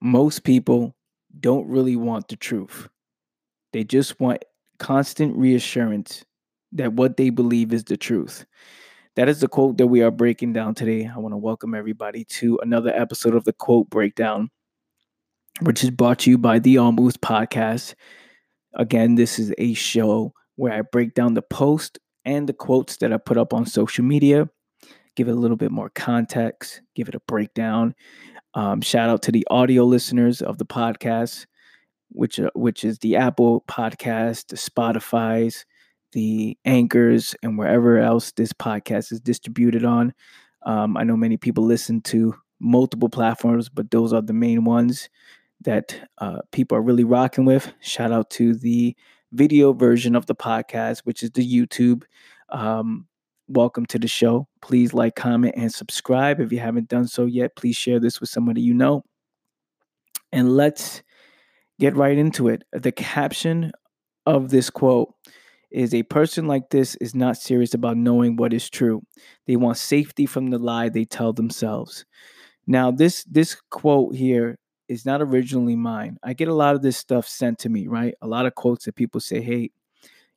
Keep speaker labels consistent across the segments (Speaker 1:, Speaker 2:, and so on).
Speaker 1: most people don't really want the truth. They just want constant reassurance that what they believe is the truth. That is the quote that we are breaking down today. I want to welcome everybody to another episode of the quote breakdown, which is brought to you by the All Moves podcast. Again, this is a show where I break down the post and the quotes that I put up on social media, give it a little bit more context, give it a breakdown. Um, shout out to the audio listeners of the podcast, which uh, which is the Apple Podcast, the Spotify's, the anchors, and wherever else this podcast is distributed on. Um, I know many people listen to multiple platforms, but those are the main ones that uh, people are really rocking with. Shout out to the video version of the podcast, which is the YouTube. Um, welcome to the show. Please like, comment, and subscribe. If you haven't done so yet, please share this with somebody you know. And let's get right into it. The caption of this quote is a person like this is not serious about knowing what is true. They want safety from the lie they tell themselves. Now, this this quote here is not originally mine. I get a lot of this stuff sent to me, right? A lot of quotes that people say, "Hey,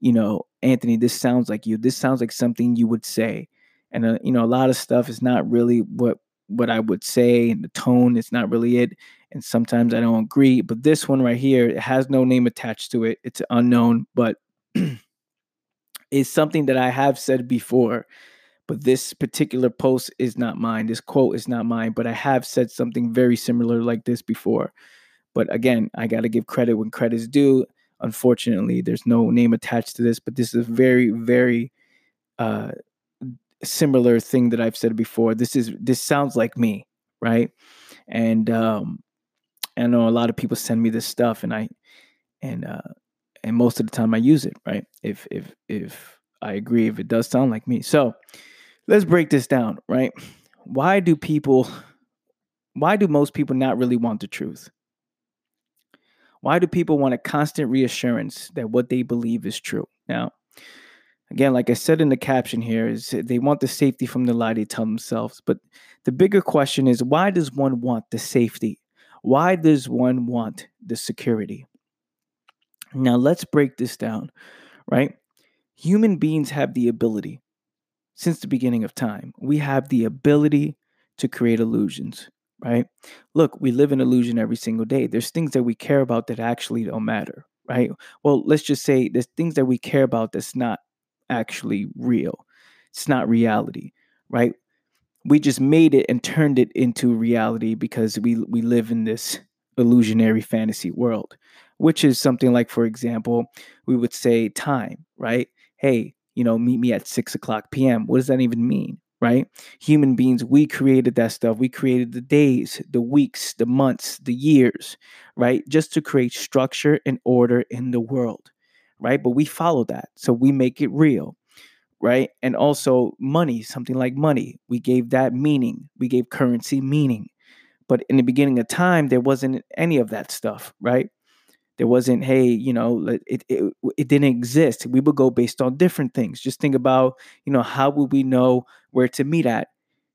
Speaker 1: you know, Anthony, this sounds like you. This sounds like something you would say." And uh, you know, a lot of stuff is not really what what I would say, and the tone is not really it. And sometimes I don't agree. But this one right here, it has no name attached to it. It's unknown, but it's something that I have said before, but this particular post is not mine. This quote is not mine, but I have said something very similar like this before. But again, I got to give credit when credit's due. Unfortunately, there's no name attached to this, but this is a very, very uh, similar thing that I've said before. This is this sounds like me, right? And um, I know a lot of people send me this stuff, and I and uh, and most of the time I use it, right? If if if I agree, if it does sound like me. So let's break this down, right? Why do people why do most people not really want the truth? Why do people want a constant reassurance that what they believe is true? Now, again, like I said in the caption here, is they want the safety from the lie they tell themselves. But the bigger question is why does one want the safety? Why does one want the security? Now, let's break this down, right? Human beings have the ability, since the beginning of time, we have the ability to create illusions, right? Look, we live in illusion every single day. There's things that we care about that actually don't matter, right? Well, let's just say there's things that we care about that's not actually real. It's not reality, right? We just made it and turned it into reality because we we live in this illusionary fantasy world which is something like, for example, we would say time, right? Hey, you know, meet me at six o'clock p.m. What does that even mean? Right? Human beings, we created that stuff. We created the days, the weeks, the months, the years, right? Just to create structure and order in the world, right? But we follow that. So we make it real, right? And also money, something like money. We gave that meaning. We gave currency meaning. But in the beginning of time, there wasn't any of that stuff, right? There wasn't, hey, you know, it, it it didn't exist. We would go based on different things. Just think about, you know, how would we know where to meet at?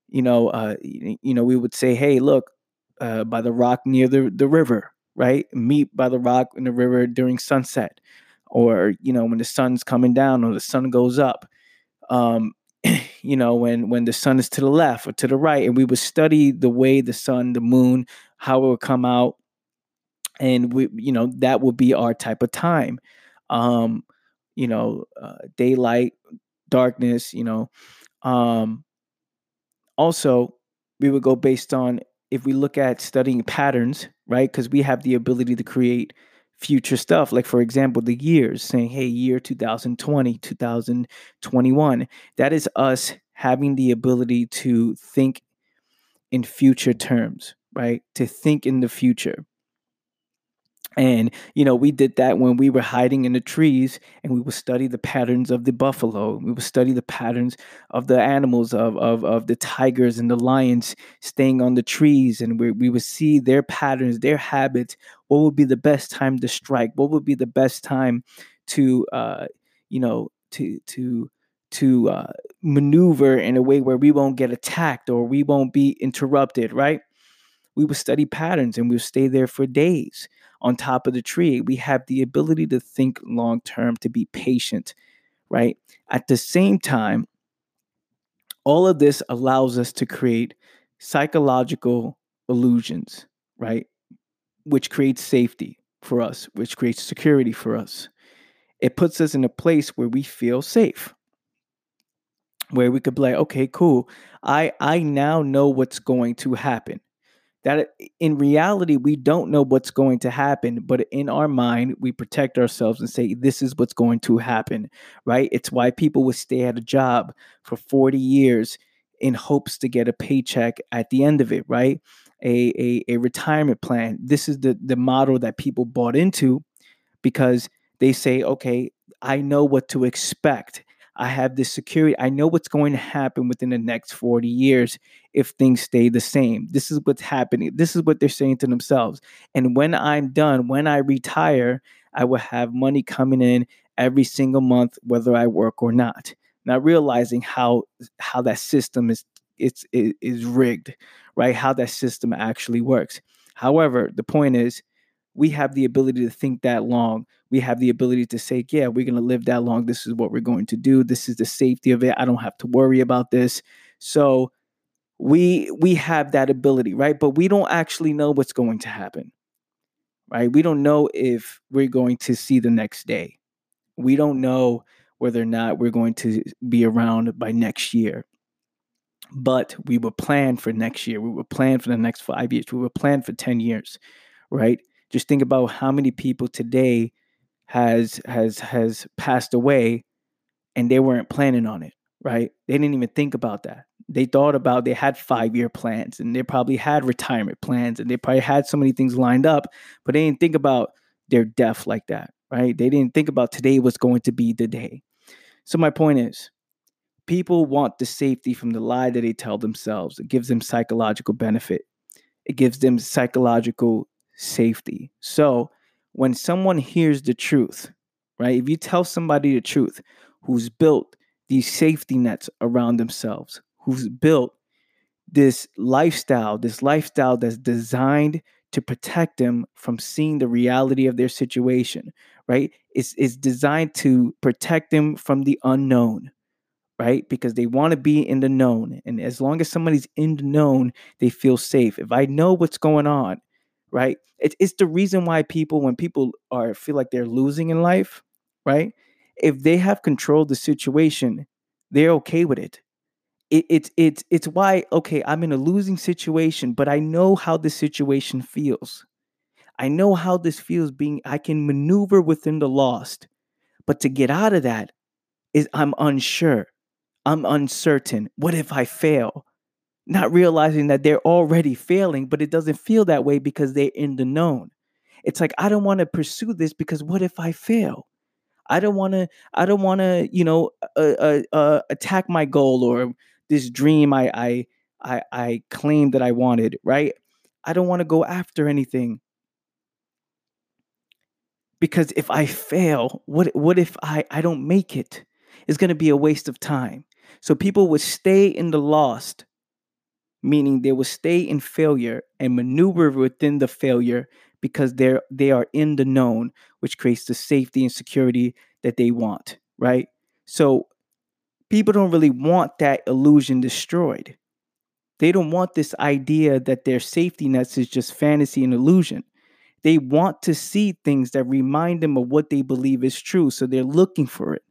Speaker 1: You know, uh, you know, we would say, hey, look, uh, by the rock near the the river, right? Meet by the rock in the river during sunset, or you know, when the sun's coming down or the sun goes up. Um, you know, when when the sun is to the left or to the right, and we would study the way the sun, the moon, how it would come out, and we you know that would be our type of time. Um you know uh, daylight darkness you know um also we would go based on if we look at studying patterns right because we have the ability to create future stuff like for example the years saying hey year 2020 2021 that is us having the ability to think in future terms right to think in the future and, you know, we did that when we were hiding in the trees and we would study the patterns of the buffalo. We would study the patterns of the animals, of, of, of the tigers and the lions staying on the trees. And we, we would see their patterns, their habits. What would be the best time to strike? What would be the best time to, uh, you know, to, to, to uh, maneuver in a way where we won't get attacked or we won't be interrupted, right? we would study patterns and we would stay there for days on top of the tree. We have the ability to think long term, to be patient, right? At the same time, all of this allows us to create psychological illusions, right? Which creates safety for us, which creates security for us. It puts us in a place where we feel safe, where we could be like, okay, cool. I I now know what's going to happen that in reality we don't know what's going to happen but in our mind we protect ourselves and say this is what's going to happen right? It's why people would stay at a job for 40 years in hopes to get a paycheck at the end of it right? A, a, a retirement plan. This is the the model that people bought into because they say okay i know what to expect I have this security. I know what's going to happen within the next 40 years if things stay the same. This is what's happening. This is what they're saying to themselves. And when I'm done, when I retire, I will have money coming in every single month, whether I work or not. Not realizing how how that system is it's is rigged, right? How that system actually works. However, the point is we have the ability to think that long. We have the ability to say, yeah, we're going to live that long. This is what we're going to do. This is the safety of it. I don't have to worry about this. So we we have that ability, right? But we don't actually know what's going to happen. Right? We don't know if we're going to see the next day. We don't know whether or not we're going to be around by next year. But we will plan for next year. We will plan for the next 5 years. We will plan for 10 years, right? Just think about how many people today has has has passed away and they weren't planning on it right? They didn't even think about that. They thought about they had five year plans and they probably had retirement plans and they probably had so many things lined up but they didn't think about their death like that right? They didn't think about today was going to be the day. So my point is people want the safety from the lie that they tell themselves. It gives them psychological benefit. It gives them psychological safety. So when someone hears the truth, right? If you tell somebody the truth who's built these safety nets around themselves, who's built this lifestyle, this lifestyle that's designed to protect them from seeing the reality of their situation, right? It's, it's designed to protect them from the unknown, right? Because they want to be in the known. And as long as somebody's in the known, they feel safe. If I know what's going on, right? It's it's the reason why people, when people are feel like they're losing in life, right? If they have controlled the situation, they're okay with it. it. It's it's it's why okay, I'm in a losing situation, but I know how the situation feels. I know how this feels being I can maneuver within the lost. But to get out of that is I'm unsure. I'm uncertain. What if I fail? Not realizing that they're already failing, but it doesn't feel that way because they're in the known. It's like I don't want to pursue this because what if I fail? I don't want to. I don't want to. You know, uh, uh, uh, attack my goal or this dream I I I, I claimed that I wanted. Right? I don't want to go after anything because if I fail, what what if I I don't make it? It's going to be a waste of time. So people would stay in the lost meaning they will stay in failure and maneuver within the failure because they're they are in the known which creates the safety and security that they want right? So people don't really want that illusion destroyed. They don't want this idea that their safety nets is just fantasy and illusion. They want to see things that remind them of what they believe is true so they're looking for it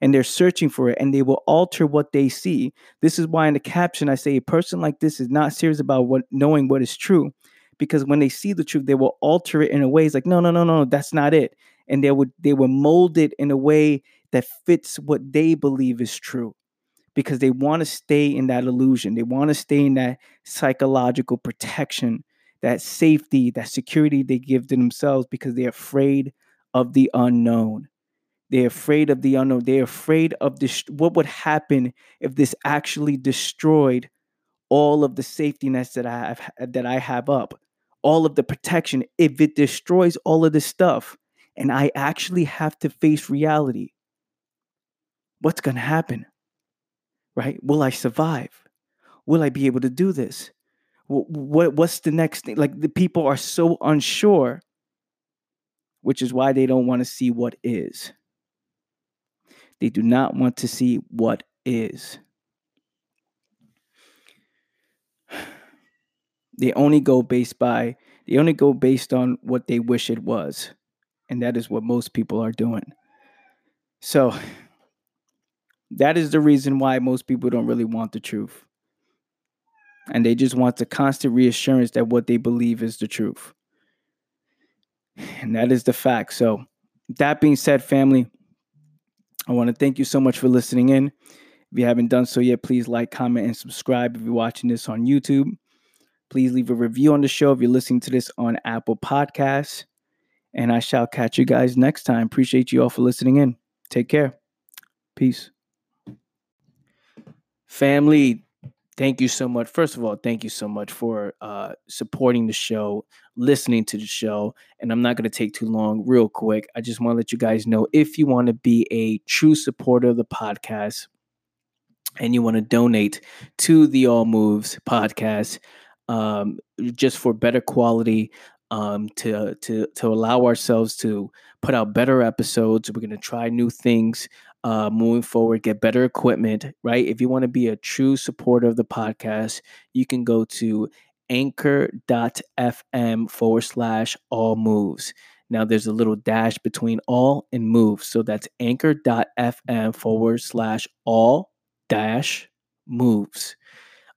Speaker 1: and they're searching for it and they will alter what they see. This is why in the caption I say a person like this is not serious about what knowing what is true because when they see the truth they will alter it in a way it's like no no no no that's not it and they would they will mold it in a way that fits what they believe is true because they want to stay in that illusion. They want to stay in that psychological protection, that safety, that security they give to themselves because they're afraid of the unknown. They're afraid of the unknown. They're afraid of this. What would happen if this actually destroyed all of the safety nets that I have that I have up, all of the protection? If it destroys all of this stuff, and I actually have to face reality, what's going to happen? Right? Will I survive? Will I be able to do this? what, what what's the next thing? Like the people are so unsure, which is why they don't want to see what is. They do not want to see what is. They only go based by they only go based on what they wish it was. And that is what most people are doing. So that is the reason why most people don't really want the truth. And they just want the constant reassurance that what they believe is the truth. And that is the fact. So, that being said, family, I want to thank you so much for listening in. If you haven't done so yet, please like, comment, and subscribe if you're watching this on YouTube. Please leave a review on the show if you're listening to this on Apple Podcasts. And I shall catch you guys next time. Appreciate you all for listening in. Take care. Peace. Family, thank you so much. First of all, thank you so much for uh, supporting the show, listening to the show. And I'm not going to take too long, real quick. I just want to let you guys know if you want to be a true supporter of the podcast and you want to donate to the All Moves podcast, um, just for better quality, um, to to to allow ourselves to put out better episodes. We're gonna try new things uh, moving forward, get better equipment. Right? If you want to be a true supporter of the podcast, you can go to anchor.fm forward slash all moves. Now there's a little dash between all and moves. So that's anchor.fm forward slash all dash moves.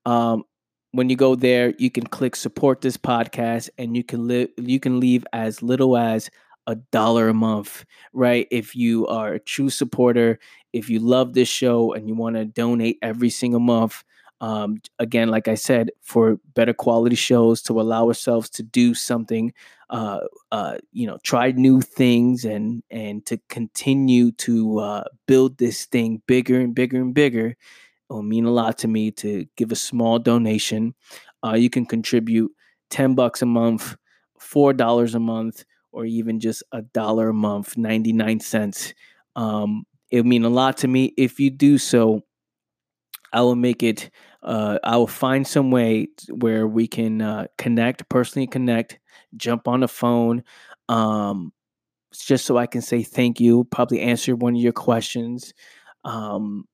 Speaker 1: Um, when you go there, you can click support this podcast and you can live you can leave as little as a dollar a month, right? If you are a true supporter, if you love this show and you want to donate every single month, um, again, like I said, for better quality shows to allow ourselves to do something, uh, uh, you know, try new things and and to continue to uh, build this thing bigger and bigger and bigger it will mean a lot to me to give a small donation. Uh, you can contribute 10 bucks a month, $4 a month, or even just a dollar a month, 99 cents. Um, it will mean a lot to me. If you do so, I will make it, uh, I will find some way where we can uh, connect, personally connect, jump on the phone, um, just so I can say thank you, probably answer one of your questions. Um,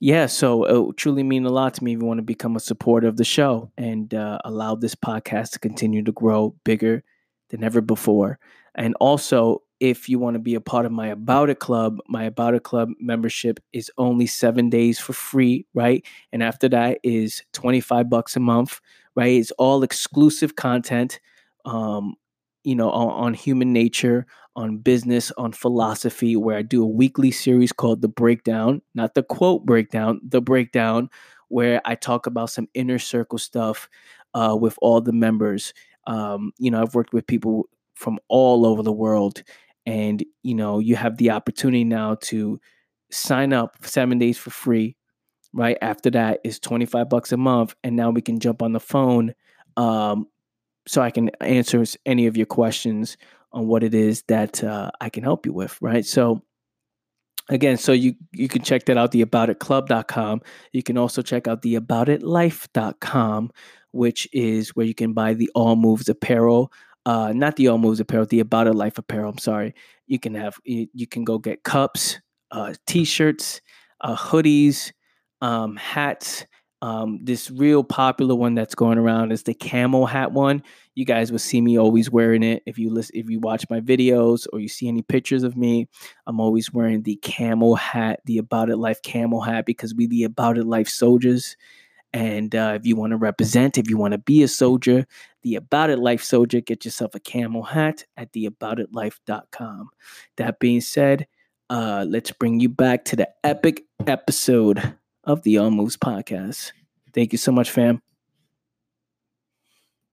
Speaker 1: yeah, so it would truly mean a lot to me if you want to become a supporter of the show and uh, allow this podcast to continue to grow bigger than ever before. And also, if you want to be a part of my About It Club, my About It Club membership is only seven days for free, right? And after that is 25 bucks a month, right? It's all exclusive content, um, you know, on, on human nature, on business, on philosophy, where I do a weekly series called The Breakdown, not the quote breakdown, The Breakdown, where I talk about some inner circle stuff uh, with all the members. Um, you know, I've worked with people from all over the world, and, you know, you have the opportunity now to sign up seven days for free. Right after that is 25 bucks a month. And now we can jump on the phone um, so I can answer any of your questions on what it is that uh, I can help you with, right? So again, so you you can check that out, the aboutitclub.com. You can also check out the aboutitlife.com, which is where you can buy the All Moves apparel. Uh, not the All Moves apparel, the About It Life apparel. I'm sorry. You can have you, you can go get cups, uh, t-shirts, uh, hoodies, um, hats. Um, this real popular one that's going around is the camel hat one. You guys will see me always wearing it. If you listen, if you watch my videos or you see any pictures of me, I'm always wearing the camel hat, the About It Life camel hat, because we the About It Life soldiers. And uh, if you want to represent, if you want to be a soldier, the About It Life soldier, get yourself a camel hat at theaboutitlife.com. That being said, uh, let's bring you back to the epic episode of the All Moves podcast. Thank you so much, fam.